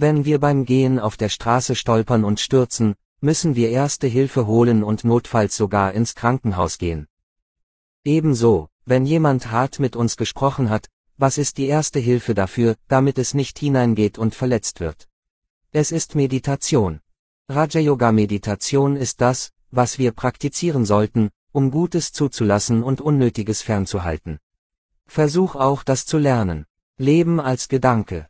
Wenn wir beim Gehen auf der Straße stolpern und stürzen, müssen wir erste Hilfe holen und notfalls sogar ins Krankenhaus gehen. Ebenso, wenn jemand hart mit uns gesprochen hat, was ist die erste Hilfe dafür, damit es nicht hineingeht und verletzt wird? Es ist Meditation. Raja Yoga Meditation ist das, was wir praktizieren sollten, um Gutes zuzulassen und Unnötiges fernzuhalten. Versuch auch das zu lernen. Leben als Gedanke.